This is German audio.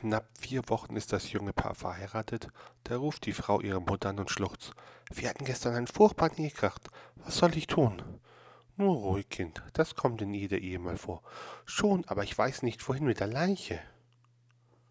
knapp vier Wochen ist das junge Paar verheiratet, da ruft die Frau ihre Mutter an und schluchzt. Wir hatten gestern einen furchtbaren Ehekracht. Was soll ich tun? Nur ruhig, Kind, das kommt in jeder Ehe mal vor. Schon, aber ich weiß nicht, wohin mit der Leiche.